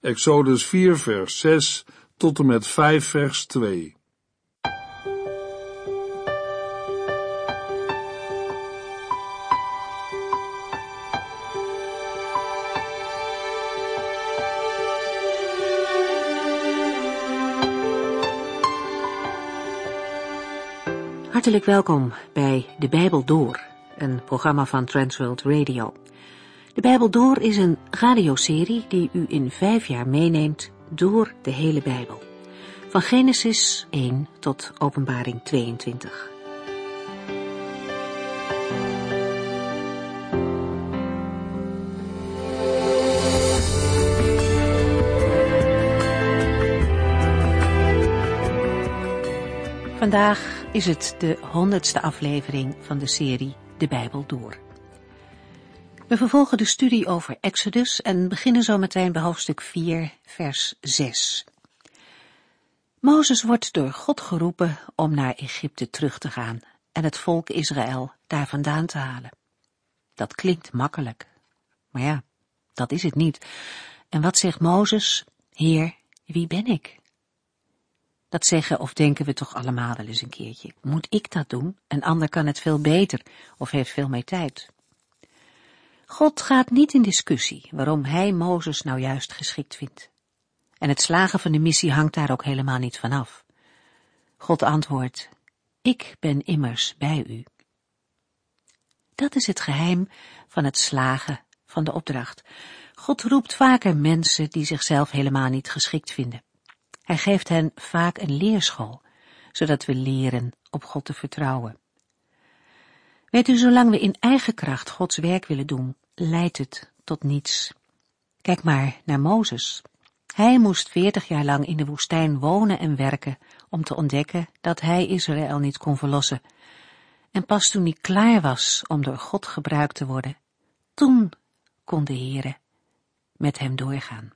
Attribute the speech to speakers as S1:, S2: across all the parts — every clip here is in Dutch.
S1: Exodus 4 vers 6 tot en met 5 vers 2.
S2: Hartelijk welkom bij De Bijbel Door, een programma van Transworld Radio. De Bijbel Door is een radioserie die u in vijf jaar meeneemt door de hele Bijbel. Van Genesis 1 tot Openbaring 22. Vandaag is het de honderdste aflevering van de serie De Bijbel Door. We vervolgen de studie over Exodus en beginnen zo meteen bij hoofdstuk 4, vers 6. Mozes wordt door God geroepen om naar Egypte terug te gaan en het volk Israël daar vandaan te halen. Dat klinkt makkelijk, maar ja, dat is het niet. En wat zegt Mozes? Heer, wie ben ik? Dat zeggen of denken we toch allemaal wel eens een keertje. Moet ik dat doen? Een ander kan het veel beter of heeft veel meer tijd. God gaat niet in discussie waarom hij Mozes nou juist geschikt vindt. En het slagen van de missie hangt daar ook helemaal niet van af. God antwoordt, ik ben immers bij u. Dat is het geheim van het slagen van de opdracht. God roept vaker mensen die zichzelf helemaal niet geschikt vinden. Hij geeft hen vaak een leerschool, zodat we leren op God te vertrouwen. Weet u, zolang we in eigen kracht Gods werk willen doen, leidt het tot niets. Kijk maar naar Mozes. Hij moest veertig jaar lang in de woestijn wonen en werken om te ontdekken dat hij Israël niet kon verlossen. En pas toen hij klaar was om door God gebruikt te worden, toen kon de Heere met hem doorgaan.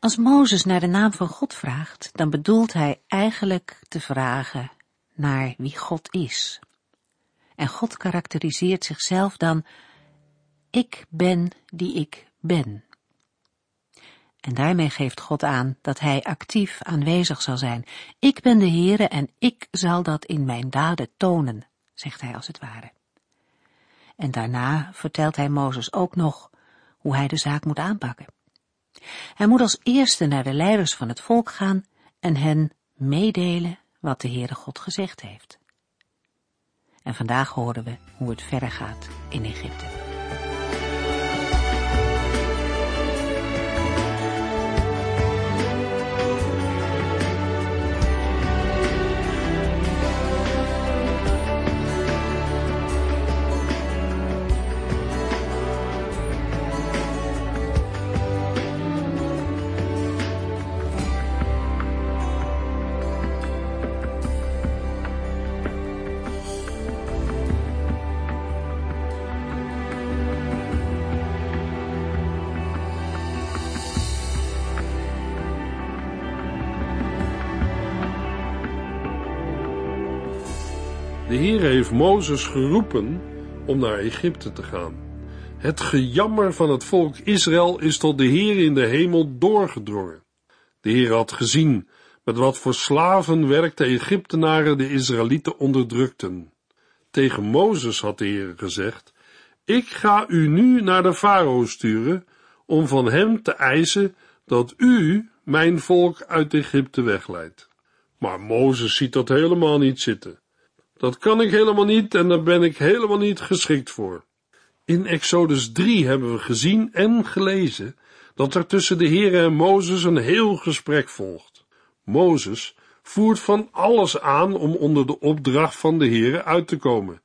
S2: Als Mozes naar de naam van God vraagt, dan bedoelt hij eigenlijk te vragen naar wie God is. En God karakteriseert zichzelf dan, ik ben die ik ben. En daarmee geeft God aan dat hij actief aanwezig zal zijn. Ik ben de Heere en ik zal dat in mijn daden tonen, zegt hij als het ware. En daarna vertelt hij Mozes ook nog hoe hij de zaak moet aanpakken. Hij moet als eerste naar de leiders van het volk gaan en hen meedelen wat de Heere God gezegd heeft. En vandaag horen we hoe het verder gaat in Egypte.
S1: De Heer heeft Mozes geroepen om naar Egypte te gaan. Het gejammer van het volk Israël is tot de Heer in de hemel doorgedrongen. De Heer had gezien met wat voor slavenwerk de Egyptenaren de Israëlieten onderdrukten. Tegen Mozes had de Heer gezegd, ik ga u nu naar de farao sturen om van hem te eisen dat u mijn volk uit Egypte wegleidt. Maar Mozes ziet dat helemaal niet zitten. Dat kan ik helemaal niet en daar ben ik helemaal niet geschikt voor. In Exodus 3 hebben we gezien en gelezen dat er tussen de Heer en Mozes een heel gesprek volgt. Mozes voert van alles aan om onder de opdracht van de Heer uit te komen.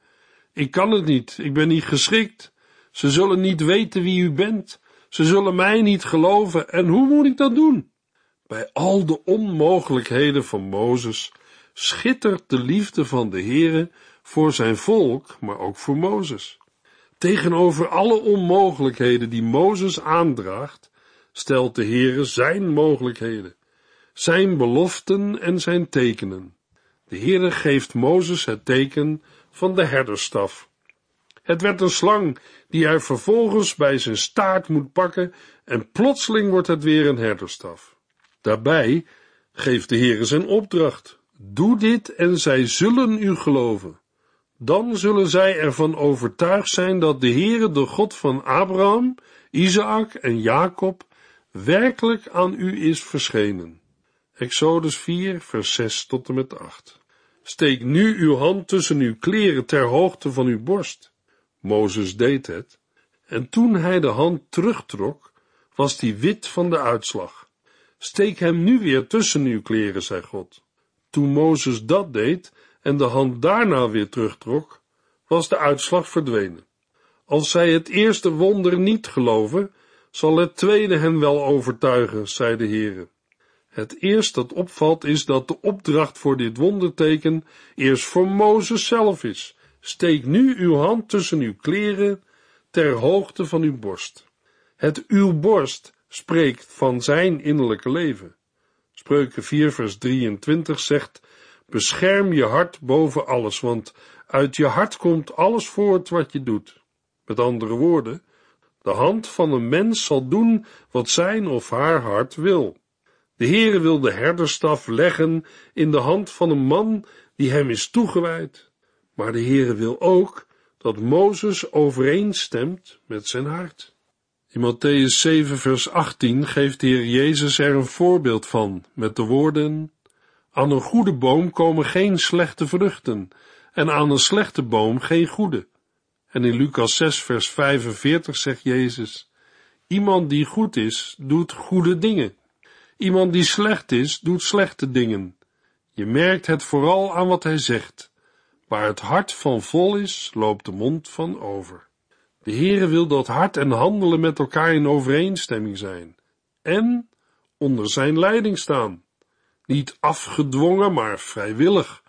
S1: Ik kan het niet, ik ben niet geschikt. Ze zullen niet weten wie u bent. Ze zullen mij niet geloven. En hoe moet ik dat doen? Bij al de onmogelijkheden van Mozes schittert de liefde van de Heere voor zijn volk, maar ook voor Mozes. Tegenover alle onmogelijkheden die Mozes aandraagt, stelt de Heere zijn mogelijkheden, zijn beloften en zijn tekenen. De Heere geeft Mozes het teken van de herderstaf. Het werd een slang die hij vervolgens bij zijn staart moet pakken en plotseling wordt het weer een herderstaf. Daarbij geeft de Heere zijn opdracht. Doe dit en zij zullen u geloven. Dan zullen zij ervan overtuigd zijn dat de Heere, de God van Abraham, Isaac en Jacob, werkelijk aan u is verschenen. Exodus 4, vers 6 tot en met 8. Steek nu uw hand tussen uw kleren ter hoogte van uw borst. Mozes deed het, en toen hij de hand terugtrok, was die wit van de uitslag. Steek hem nu weer tussen uw kleren, zei God. Toen Mozes dat deed en de hand daarna weer terugtrok, was de uitslag verdwenen. Als zij het eerste wonder niet geloven, zal het tweede hen wel overtuigen, zei de Heere. Het eerst dat opvalt is dat de opdracht voor dit wonderteken eerst voor Mozes zelf is. Steek nu uw hand tussen uw kleren ter hoogte van uw borst. Het uw borst spreekt van zijn innerlijke leven. Spreuken 4 vers 23 zegt, bescherm je hart boven alles, want uit je hart komt alles voort wat je doet. Met andere woorden, de hand van een mens zal doen wat zijn of haar hart wil. De Heere wil de herderstaf leggen in de hand van een man die hem is toegewijd. Maar de Heere wil ook dat Mozes overeenstemt met zijn hart. In Matthäus 7 vers 18 geeft de Heer Jezus er een voorbeeld van met de woorden Aan een goede boom komen geen slechte vruchten en aan een slechte boom geen goede. En in Lucas 6 vers 45 zegt Jezus Iemand die goed is, doet goede dingen. Iemand die slecht is, doet slechte dingen. Je merkt het vooral aan wat hij zegt. Waar het hart van vol is, loopt de mond van over. De Heere wil dat hart en handelen met elkaar in overeenstemming zijn en onder zijn leiding staan. Niet afgedwongen, maar vrijwillig,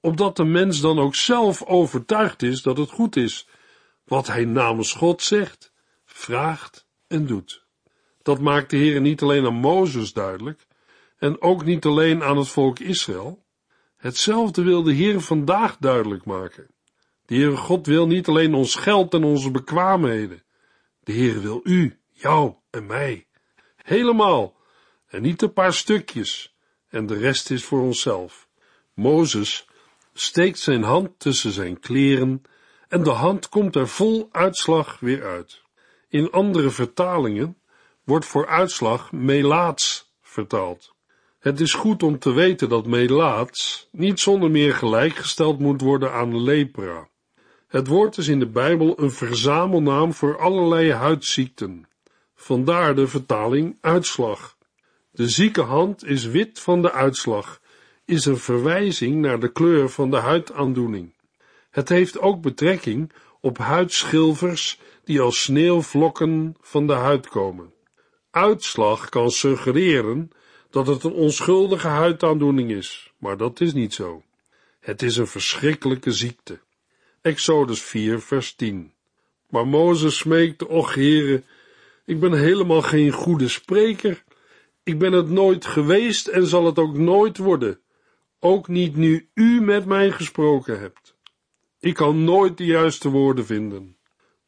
S1: opdat de mens dan ook zelf overtuigd is dat het goed is, wat hij namens God zegt, vraagt en doet. Dat maakt de Heer niet alleen aan Mozes duidelijk, en ook niet alleen aan het volk Israël. Hetzelfde wil de Heer vandaag duidelijk maken. De Heere God wil niet alleen ons geld en onze bekwaamheden. De Heere wil u, jou en mij. Helemaal. En niet een paar stukjes. En de rest is voor onszelf. Mozes steekt zijn hand tussen zijn kleren en de hand komt er vol uitslag weer uit. In andere vertalingen wordt voor uitslag melaats vertaald. Het is goed om te weten dat melaats niet zonder meer gelijkgesteld moet worden aan lepra. Het woord is in de Bijbel een verzamelnaam voor allerlei huidziekten. Vandaar de vertaling uitslag. De zieke hand is wit van de uitslag, is een verwijzing naar de kleur van de huidaandoening. Het heeft ook betrekking op huidschilvers die als sneeuwvlokken van de huid komen. Uitslag kan suggereren dat het een onschuldige huidaandoening is, maar dat is niet zo. Het is een verschrikkelijke ziekte. Exodus 4, vers 10. Maar Mozes smeekte, och heren, ik ben helemaal geen goede spreker. Ik ben het nooit geweest en zal het ook nooit worden. Ook niet nu u met mij gesproken hebt. Ik kan nooit de juiste woorden vinden.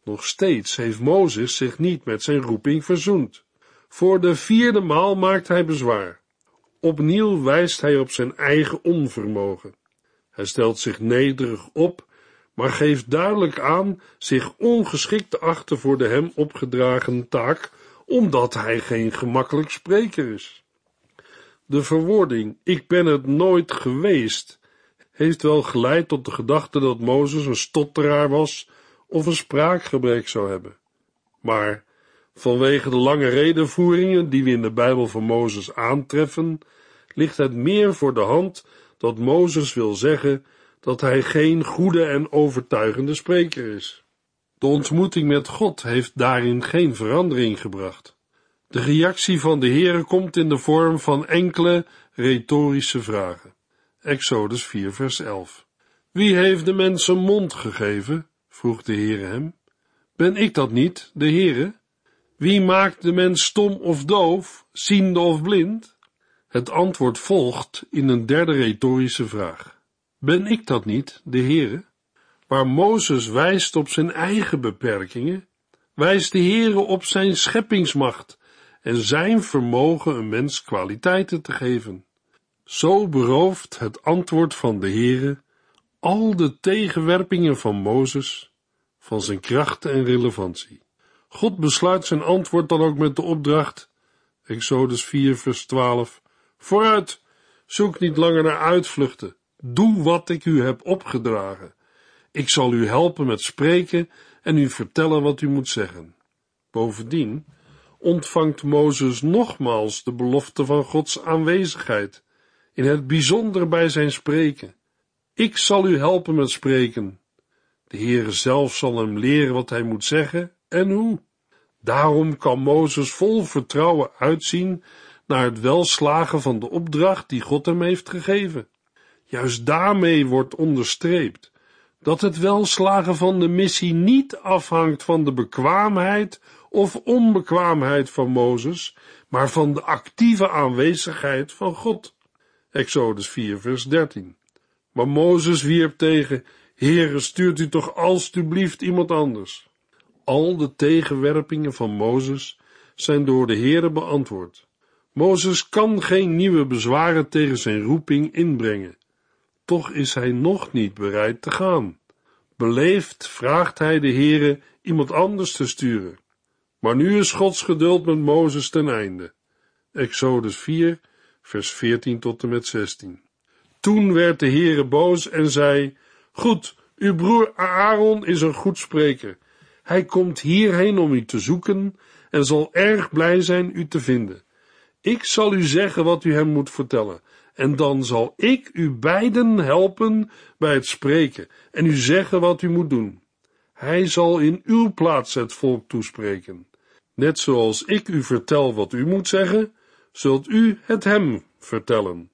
S1: Nog steeds heeft Mozes zich niet met zijn roeping verzoend. Voor de vierde maal maakt hij bezwaar. Opnieuw wijst hij op zijn eigen onvermogen. Hij stelt zich nederig op maar geeft duidelijk aan zich ongeschikt te achten voor de hem opgedragen taak, omdat hij geen gemakkelijk spreker is. De verwoording, ik ben het nooit geweest, heeft wel geleid tot de gedachte dat Mozes een stotteraar was of een spraakgebrek zou hebben. Maar vanwege de lange redenvoeringen die we in de Bijbel van Mozes aantreffen, ligt het meer voor de hand dat Mozes wil zeggen dat hij geen goede en overtuigende spreker is. De ontmoeting met God heeft daarin geen verandering gebracht. De reactie van de Heere komt in de vorm van enkele retorische vragen. Exodus 4 vers 11. Wie heeft de mens een mond gegeven? vroeg de Heere hem. Ben ik dat niet, de Heere? Wie maakt de mens stom of doof, ziende of blind? Het antwoord volgt in een derde retorische vraag. Ben ik dat niet, de Heere? Waar Mozes wijst op zijn eigen beperkingen, wijst de Heere op zijn scheppingsmacht en zijn vermogen een mens kwaliteiten te geven. Zo berooft het antwoord van de Heere al de tegenwerpingen van Mozes van zijn kracht en relevantie. God besluit zijn antwoord dan ook met de opdracht, Exodus 4 vers 12, vooruit, zoek niet langer naar uitvluchten, doe wat ik u heb opgedragen. Ik zal u helpen met spreken en u vertellen wat u moet zeggen. Bovendien ontvangt Mozes nogmaals de belofte van Gods aanwezigheid, in het bijzonder bij zijn spreken. Ik zal u helpen met spreken. De Heere zelf zal hem leren wat hij moet zeggen en hoe. Daarom kan Mozes vol vertrouwen uitzien naar het welslagen van de opdracht die God hem heeft gegeven. Juist daarmee wordt onderstreept dat het welslagen van de missie niet afhangt van de bekwaamheid of onbekwaamheid van Mozes, maar van de actieve aanwezigheid van God. Exodus 4 vers 13. Maar Mozes wierp tegen, Heere, stuurt u toch alstublieft iemand anders. Al de tegenwerpingen van Mozes zijn door de Heere beantwoord. Mozes kan geen nieuwe bezwaren tegen zijn roeping inbrengen. Toch is hij nog niet bereid te gaan. Beleefd vraagt hij de Heere iemand anders te sturen. Maar nu is Gods geduld met Mozes ten einde. Exodus 4, vers 14 tot en met 16. Toen werd de Heere boos en zei, Goed, uw broer Aaron is een goed spreker. Hij komt hierheen om u te zoeken en zal erg blij zijn u te vinden. Ik zal u zeggen wat u hem moet vertellen, en dan zal ik u beiden helpen bij het spreken en u zeggen wat u moet doen. Hij zal in uw plaats het volk toespreken. Net zoals ik u vertel wat u moet zeggen, zult u het hem vertellen.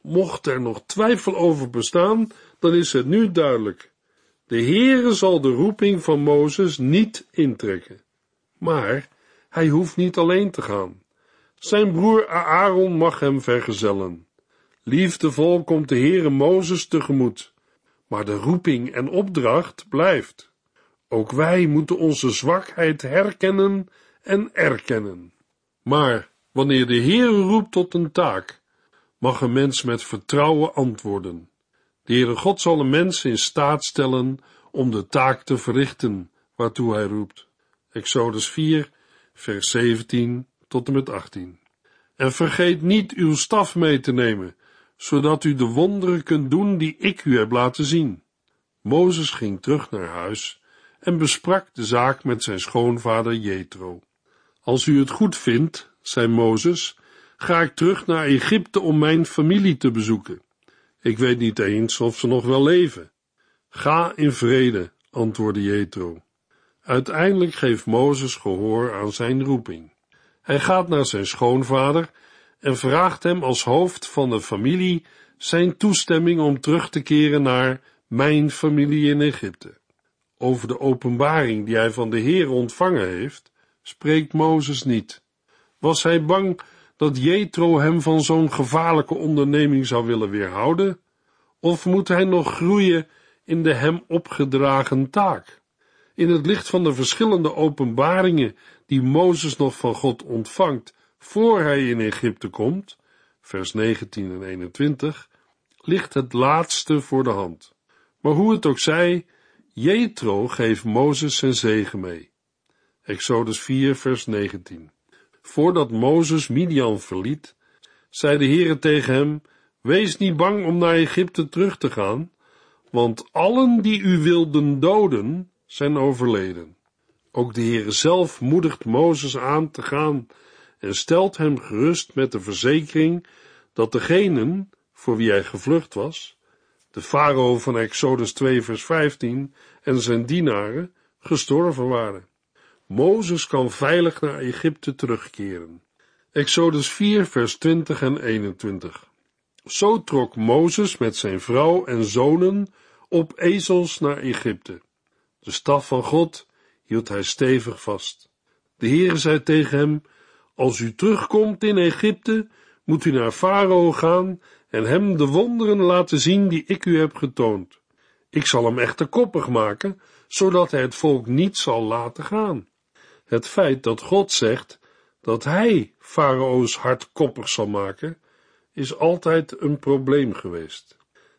S1: Mocht er nog twijfel over bestaan, dan is het nu duidelijk. De Heere zal de roeping van Mozes niet intrekken. Maar hij hoeft niet alleen te gaan. Zijn broer Aaron mag hem vergezellen. Liefdevol komt de Heere Mozes tegemoet, maar de roeping en opdracht blijft. Ook wij moeten onze zwakheid herkennen en erkennen. Maar wanneer de Heer roept tot een taak, mag een mens met vertrouwen antwoorden. De Heere God zal een mens in staat stellen om de taak te verrichten waartoe hij roept. Exodus 4, vers 17 tot en met 18. En vergeet niet uw staf mee te nemen, zodat u de wonderen kunt doen die ik u heb laten zien. Mozes ging terug naar huis en besprak de zaak met zijn schoonvader Jethro. Als u het goed vindt, zei Mozes, ga ik terug naar Egypte om mijn familie te bezoeken. Ik weet niet eens of ze nog wel leven. Ga in vrede, antwoordde Jethro. Uiteindelijk geeft Mozes gehoor aan zijn roeping. Hij gaat naar zijn schoonvader en vraagt hem als hoofd van de familie zijn toestemming om terug te keren naar mijn familie in Egypte. Over de openbaring die hij van de Heer ontvangen heeft, spreekt Mozes niet. Was hij bang dat Jethro hem van zo'n gevaarlijke onderneming zou willen weerhouden? Of moet hij nog groeien in de hem opgedragen taak? In het licht van de verschillende openbaringen die Mozes nog van God ontvangt voor hij in Egypte komt, vers 19 en 21, ligt het laatste voor de hand. Maar hoe het ook zij, Jethro geeft Mozes zijn zegen mee. Exodus 4, vers 19. Voordat Mozes Midian verliet, zei de Heere tegen hem, Wees niet bang om naar Egypte terug te gaan, want allen die u wilden doden, zijn overleden. Ook de Heere zelf moedigt Mozes aan te gaan en stelt hem gerust met de verzekering dat degenen voor wie hij gevlucht was, de farao van Exodus 2 vers 15 en zijn dienaren, gestorven waren. Mozes kan veilig naar Egypte terugkeren. Exodus 4 vers 20 en 21 Zo trok Mozes met zijn vrouw en zonen op ezels naar Egypte. De staf van God hield hij stevig vast. De Heere zei tegen hem, als u terugkomt in Egypte, moet u naar Farao gaan en hem de wonderen laten zien die ik u heb getoond. Ik zal hem echter koppig maken, zodat hij het volk niet zal laten gaan. Het feit dat God zegt dat hij Farao's hart koppig zal maken, is altijd een probleem geweest.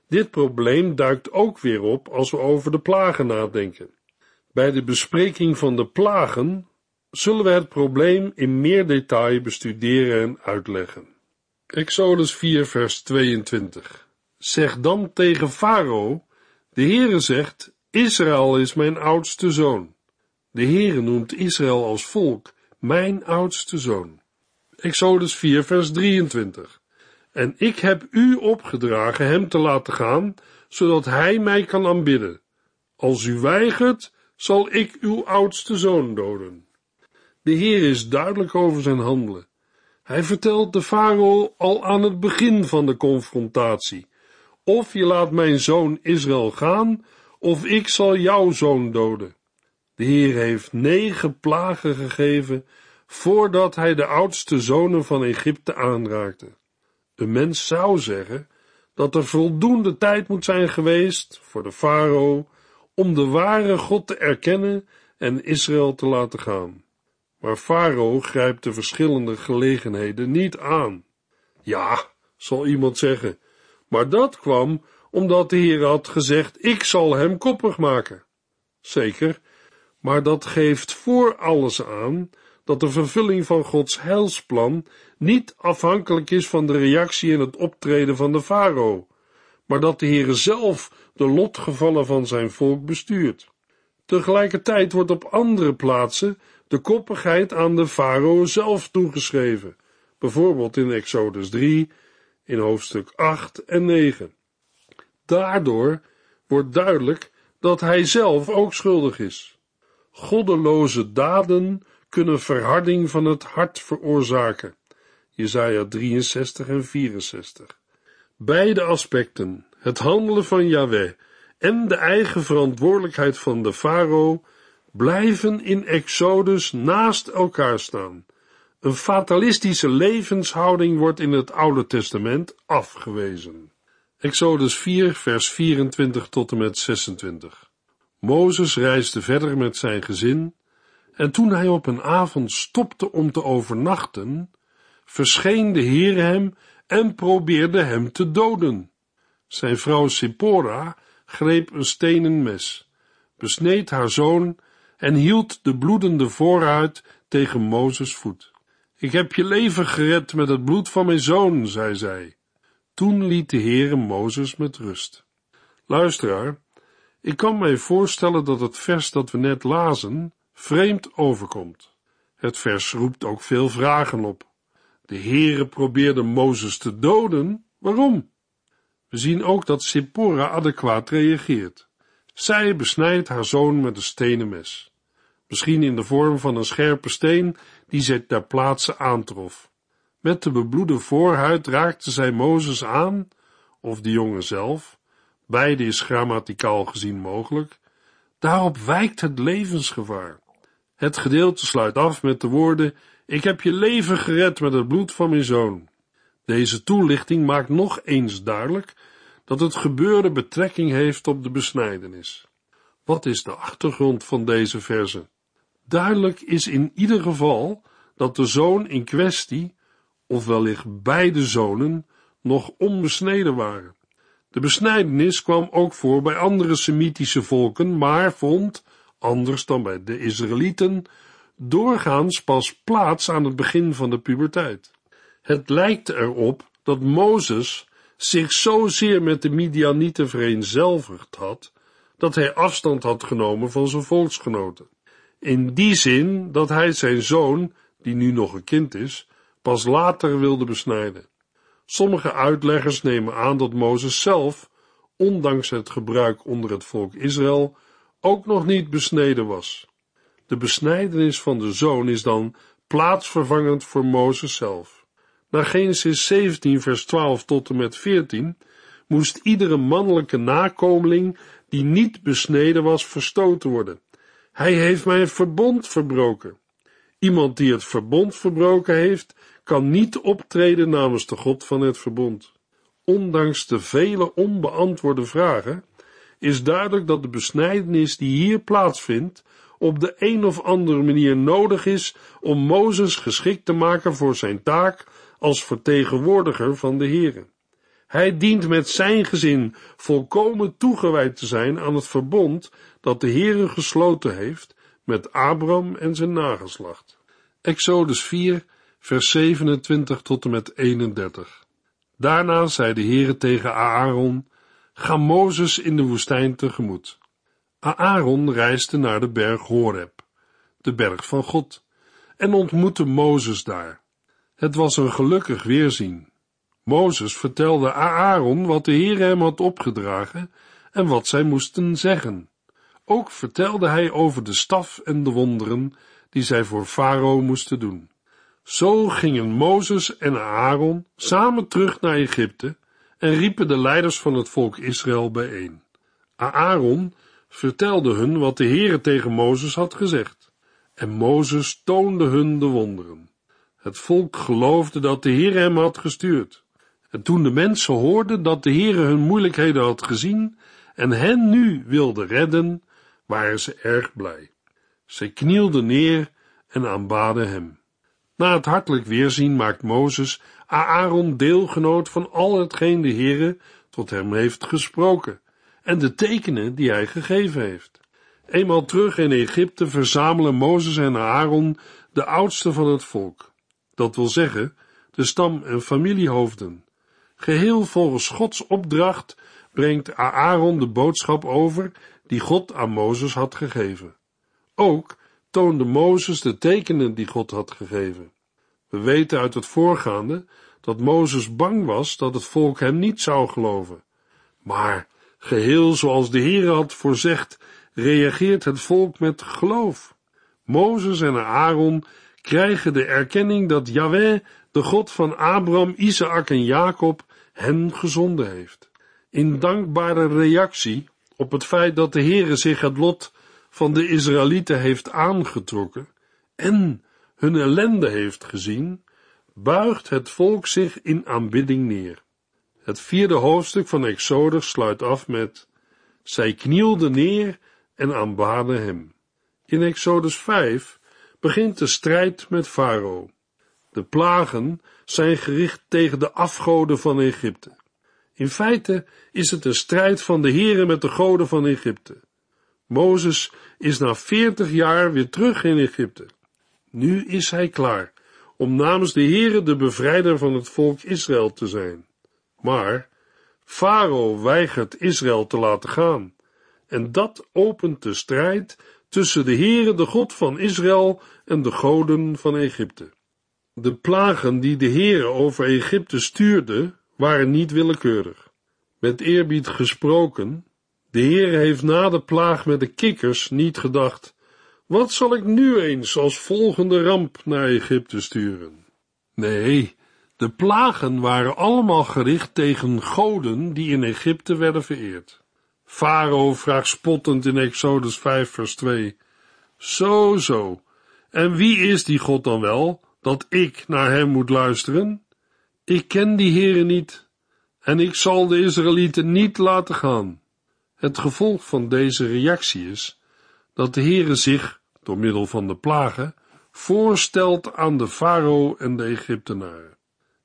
S1: Dit probleem duikt ook weer op als we over de plagen nadenken. Bij de bespreking van de plagen zullen we het probleem in meer detail bestuderen en uitleggen. Exodus 4 vers 22 Zeg dan tegen Farao, de Heere zegt, Israël is mijn oudste zoon. De Heere noemt Israël als volk mijn oudste zoon. Exodus 4 vers 23 En ik heb u opgedragen hem te laten gaan, zodat hij mij kan aanbidden. Als u weigert, zal ik uw oudste zoon doden. De Heer is duidelijk over zijn handelen. Hij vertelt de farao al aan het begin van de confrontatie: Of je laat mijn zoon Israël gaan, of ik zal jouw zoon doden. De Heer heeft negen plagen gegeven voordat hij de oudste zonen van Egypte aanraakte. Een mens zou zeggen dat er voldoende tijd moet zijn geweest voor de farao om de ware God te erkennen en Israël te laten gaan. Maar Farao grijpt de verschillende gelegenheden niet aan. Ja, zal iemand zeggen, maar dat kwam omdat de Heer had gezegd, ik zal hem koppig maken. Zeker, maar dat geeft voor alles aan dat de vervulling van Gods heilsplan niet afhankelijk is van de reactie en het optreden van de farao, maar dat de Heere zelf de lotgevallen van zijn volk bestuurt. Tegelijkertijd wordt op andere plaatsen de koppigheid aan de farao zelf toegeschreven, bijvoorbeeld in Exodus 3, in hoofdstuk 8 en 9. Daardoor wordt duidelijk dat hij zelf ook schuldig is. Goddeloze daden kunnen verharding van het hart veroorzaken. Jesaja 63 en 64. Beide aspecten, het handelen van Yahweh en de eigen verantwoordelijkheid van de farao, blijven in Exodus naast elkaar staan. Een fatalistische levenshouding wordt in het Oude Testament afgewezen. Exodus 4, vers 24 tot en met 26. Mozes reisde verder met zijn gezin, en toen hij op een avond stopte om te overnachten, verscheen de Heer hem en probeerde hem te doden. Zijn vrouw Sippora greep een stenen mes, besneed haar zoon en hield de bloedende vooruit tegen Mozes voet. Ik heb je leven gered met het bloed van mijn zoon, zei zij. Toen liet de Heere Mozes met rust. Luisteraar, ik kan mij voorstellen dat het vers dat we net lazen vreemd overkomt. Het vers roept ook veel vragen op. De Heere probeerde Mozes te doden. Waarom? We zien ook dat Sippora adequaat reageert. Zij besnijdt haar zoon met een stenen mes. Misschien in de vorm van een scherpe steen die zij ter plaatse aantrof. Met de bebloede voorhuid raakte zij Mozes aan, of de jongen zelf, beide is grammaticaal gezien mogelijk, daarop wijkt het levensgevaar. Het gedeelte sluit af met de woorden, ik heb je leven gered met het bloed van mijn zoon. Deze toelichting maakt nog eens duidelijk dat het gebeurde betrekking heeft op de besnijdenis. Wat is de achtergrond van deze verse? Duidelijk is in ieder geval dat de zoon in kwestie, of wellicht beide zonen, nog onbesneden waren. De besnijdenis kwam ook voor bij andere Semitische volken, maar vond, anders dan bij de Israëlieten, doorgaans pas plaats aan het begin van de puberteit. Het lijkt erop dat Mozes zich zozeer met de Midianieten vereenzelvigd had, dat hij afstand had genomen van zijn volksgenoten. In die zin dat hij zijn zoon, die nu nog een kind is, pas later wilde besnijden. Sommige uitleggers nemen aan dat Mozes zelf, ondanks het gebruik onder het volk Israël, ook nog niet besneden was. De besnijdenis van de zoon is dan plaatsvervangend voor Mozes zelf. Naar Genesis 17 vers 12 tot en met 14 moest iedere mannelijke nakomeling die niet besneden was verstoten worden. Hij heeft mijn verbond verbroken. Iemand die het verbond verbroken heeft, kan niet optreden namens de God van het verbond. Ondanks de vele onbeantwoorde vragen is duidelijk dat de besnijdenis die hier plaatsvindt op de een of andere manier nodig is om Mozes geschikt te maken voor zijn taak als vertegenwoordiger van de Heere. Hij dient met zijn gezin volkomen toegewijd te zijn aan het verbond dat de Heere gesloten heeft met Abraham en zijn nageslacht. Exodus 4, vers 27 tot en met 31. Daarna zei de Heere tegen Aaron, ga Mozes in de woestijn tegemoet. Aaron reisde naar de berg Horeb, de berg van God, en ontmoette Mozes daar. Het was een gelukkig weerzien. Mozes vertelde Aaron wat de Heer hem had opgedragen en wat zij moesten zeggen. Ook vertelde hij over de staf en de wonderen die zij voor Farao moesten doen. Zo gingen Mozes en Aaron samen terug naar Egypte en riepen de leiders van het volk Israël bijeen. Aaron vertelde hun wat de Heere tegen Mozes had gezegd. En Mozes toonde hun de wonderen. Het volk geloofde dat de Heere hem had gestuurd. En toen de mensen hoorden dat de Heere hun moeilijkheden had gezien en hen nu wilde redden, waren ze erg blij. Zij knielden neer en aanbaden hem. Na het hartelijk weerzien maakt Mozes Aaron deelgenoot van al hetgeen de Heere tot hem heeft gesproken en de tekenen die hij gegeven heeft. Eenmaal terug in Egypte verzamelen Mozes en Aaron de oudsten van het volk. Dat wil zeggen, de stam- en familiehoofden. Geheel volgens Gods opdracht brengt Aaron de boodschap over die God aan Mozes had gegeven. Ook toonde Mozes de tekenen die God had gegeven. We weten uit het voorgaande dat Mozes bang was dat het volk hem niet zou geloven. Maar Geheel zoals de Heer had voorzegd, reageert het volk met geloof. Mozes en Aaron krijgen de erkenning dat Yahweh, de God van Abraham, Isaac en Jacob, hen gezonden heeft. In dankbare reactie op het feit dat de Heere zich het lot van de Israëlieten heeft aangetrokken en hun ellende heeft gezien, buigt het volk zich in aanbidding neer. Het vierde hoofdstuk van Exodus sluit af met Zij knielden neer en aanbaden hem. In Exodus 5 begint de strijd met Farao. De plagen zijn gericht tegen de afgoden van Egypte. In feite is het een strijd van de heren met de goden van Egypte. Mozes is na veertig jaar weer terug in Egypte. Nu is hij klaar om namens de heren de bevrijder van het volk Israël te zijn. Maar Farao weigert Israël te laten gaan. En dat opent de strijd tussen de Heere, de God van Israël, en de goden van Egypte. De plagen die de Heere over Egypte stuurde, waren niet willekeurig. Met eerbied gesproken, de Heere heeft na de plaag met de kikkers niet gedacht, wat zal ik nu eens als volgende ramp naar Egypte sturen? Nee, de plagen waren allemaal gericht tegen goden die in Egypte werden vereerd. Farao vraagt spottend in Exodus 5 vers 2, Zo, zo, en wie is die God dan wel, dat ik naar hem moet luisteren? Ik ken die heren niet, en ik zal de Israëlieten niet laten gaan. Het gevolg van deze reactie is dat de Heere zich, door middel van de plagen, voorstelt aan de farao en de Egyptenaren.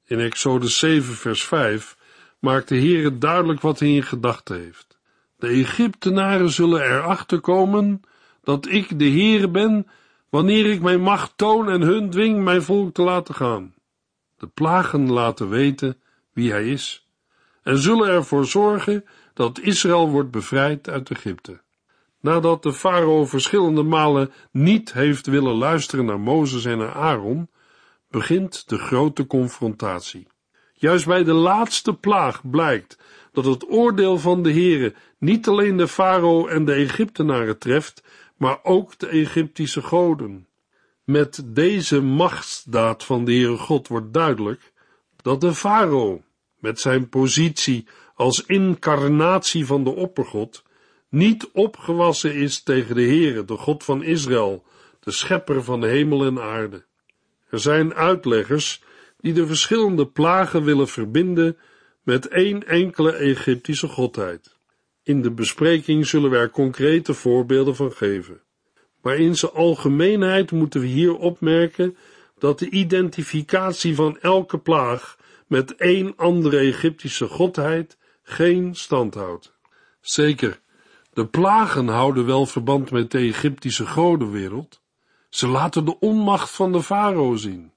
S1: In Exodus 7 vers 5 maakt de Heer duidelijk wat hij in gedachten heeft. De Egyptenaren zullen erachter komen dat ik de Heere ben, wanneer ik mijn macht toon en hun dwing mijn volk te laten gaan. De plagen laten weten wie hij is en zullen ervoor zorgen dat Israël wordt bevrijd uit Egypte. Nadat de farao verschillende malen niet heeft willen luisteren naar Mozes en naar Aaron, begint de grote confrontatie. Juist bij de laatste plaag blijkt dat het oordeel van de Heere niet alleen de farao en de Egyptenaren treft, maar ook de Egyptische goden. Met deze machtsdaad van de Heere God wordt duidelijk dat de farao, met zijn positie als incarnatie van de oppergod, niet opgewassen is tegen de Heere, de God van Israël, de schepper van hemel en aarde. Er zijn uitleggers die de verschillende plagen willen verbinden met één enkele Egyptische godheid. In de bespreking zullen we er concrete voorbeelden van geven. Maar in zijn algemeenheid moeten we hier opmerken dat de identificatie van elke plaag met één andere Egyptische godheid geen stand houdt. Zeker, de plagen houden wel verband met de Egyptische godenwereld. Ze laten de onmacht van de farao zien.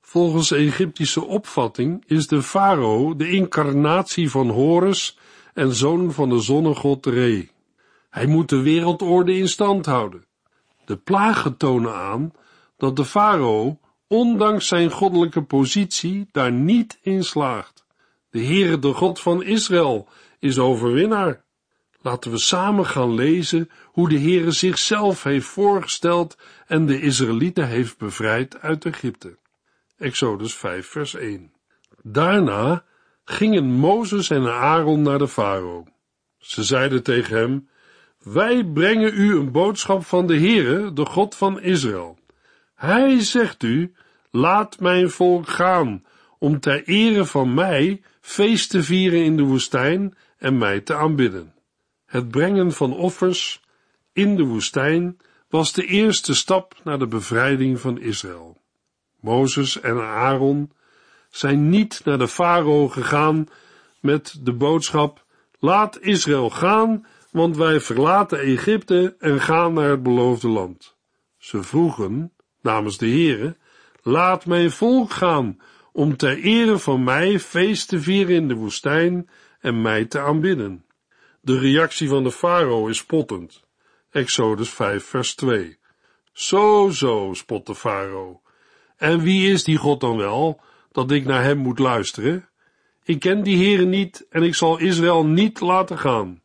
S1: Volgens Egyptische opvatting is de farao de incarnatie van Horus en zoon van de zonnegod Re. Hij moet de wereldorde in stand houden. De plagen tonen aan dat de farao, ondanks zijn goddelijke positie, daar niet in slaagt. De Heere, de God van Israël, is overwinnaar. Laten we samen gaan lezen hoe de Heere zichzelf heeft voorgesteld en de Israëlieten heeft bevrijd uit Egypte. Exodus 5 vers 1. Daarna gingen Mozes en Aaron naar de farao. Ze zeiden tegen hem, wij brengen u een boodschap van de Heere, de God van Israël. Hij zegt u, laat mijn volk gaan, om ter ere van mij feest te vieren in de woestijn en mij te aanbidden. Het brengen van offers in de woestijn was de eerste stap naar de bevrijding van Israël. Mozes en Aaron zijn niet naar de farao gegaan met de boodschap: Laat Israël gaan, want wij verlaten Egypte en gaan naar het beloofde land. Ze vroegen namens de Heere: Laat mijn volk gaan, om ter ere van mij feest te vieren in de woestijn en mij te aanbidden. De reactie van de farao is spottend. Exodus 5 vers 2. Zo, zo, spot de farao. En wie is die God dan wel, dat ik naar hem moet luisteren? Ik ken die Heere niet en ik zal Israël niet laten gaan.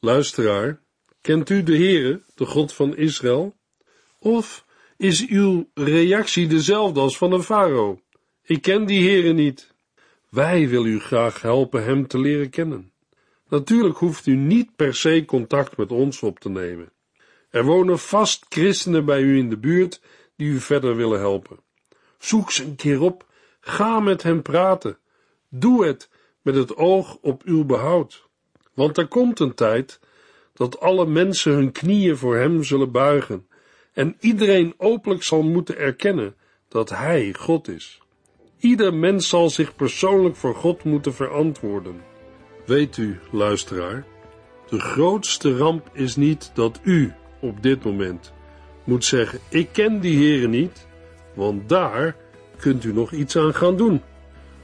S1: Luisteraar, kent u de Heere, de God van Israël? Of is uw reactie dezelfde als van een farao? Ik ken die Heere niet. Wij willen u graag helpen hem te leren kennen. Natuurlijk hoeft u niet per se contact met ons op te nemen. Er wonen vast christenen bij u in de buurt die u verder willen helpen. Zoek ze een keer op, ga met hen praten. Doe het met het oog op uw behoud. Want er komt een tijd dat alle mensen hun knieën voor hem zullen buigen en iedereen openlijk zal moeten erkennen dat hij God is. Ieder mens zal zich persoonlijk voor God moeten verantwoorden. Weet u, luisteraar, de grootste ramp is niet dat u op dit moment moet zeggen: Ik ken die Heeren niet, want daar kunt u nog iets aan gaan doen.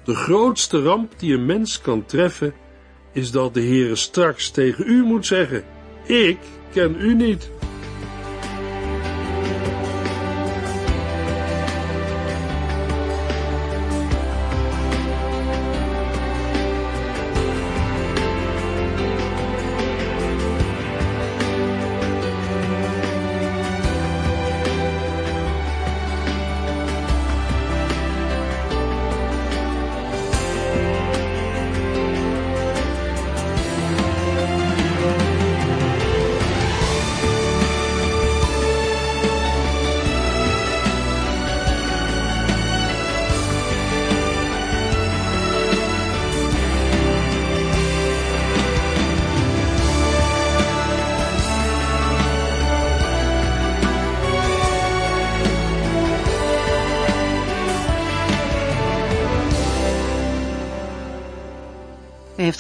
S1: De grootste ramp die een mens kan treffen, is dat de Heere straks tegen u moet zeggen: Ik ken u niet.